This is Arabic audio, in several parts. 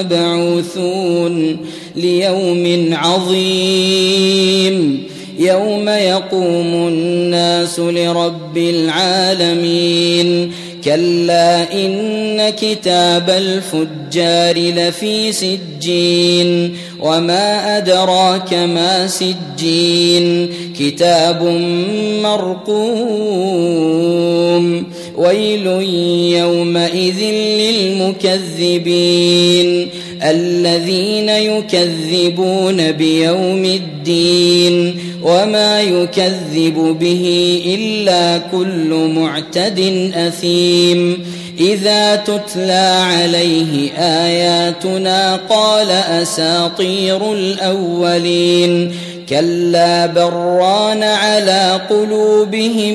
مبعوثون ليوم عظيم. يوم يقوم الناس لرب العالمين. كلا إن كتاب الفجار لفي سجين. وما أدراك ما سجين. كتاب مرقوم. ويل يومئذ للمكذبين الذين يكذبون بيوم الدين وما يكذب به إلا كل معتد أثيم إذا تتلى عليه آياتنا قال أساطير الأولين كلا بران على قلوبهم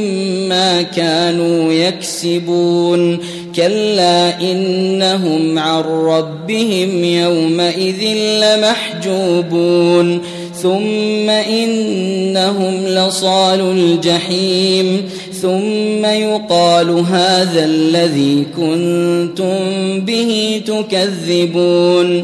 ما كانوا يكسبون كلا انهم عن ربهم يومئذ لمحجوبون ثم انهم لصال الجحيم ثم يقال هذا الذي كنتم به تكذبون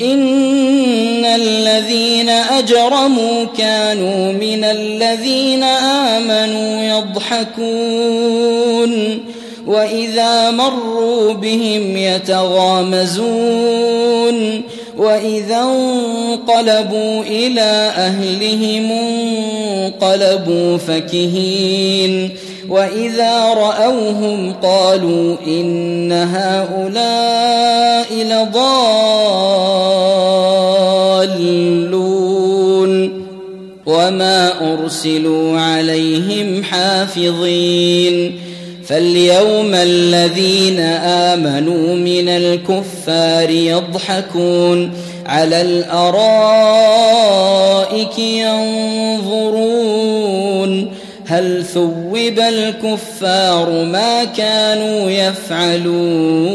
ان الذين اجرموا كانوا من الذين امنوا يضحكون واذا مروا بهم يتغامزون وإذا انقلبوا إلى أهلهم انقلبوا فكهين. وإذا رأوهم قالوا إن هؤلاء لضالون. وما أرسلوا عليهم حافظين. فاليوم الذين آمنوا من الكفار يضحكون على الأرائك ينظرون هل ثوب الكفار ما كانوا يفعلون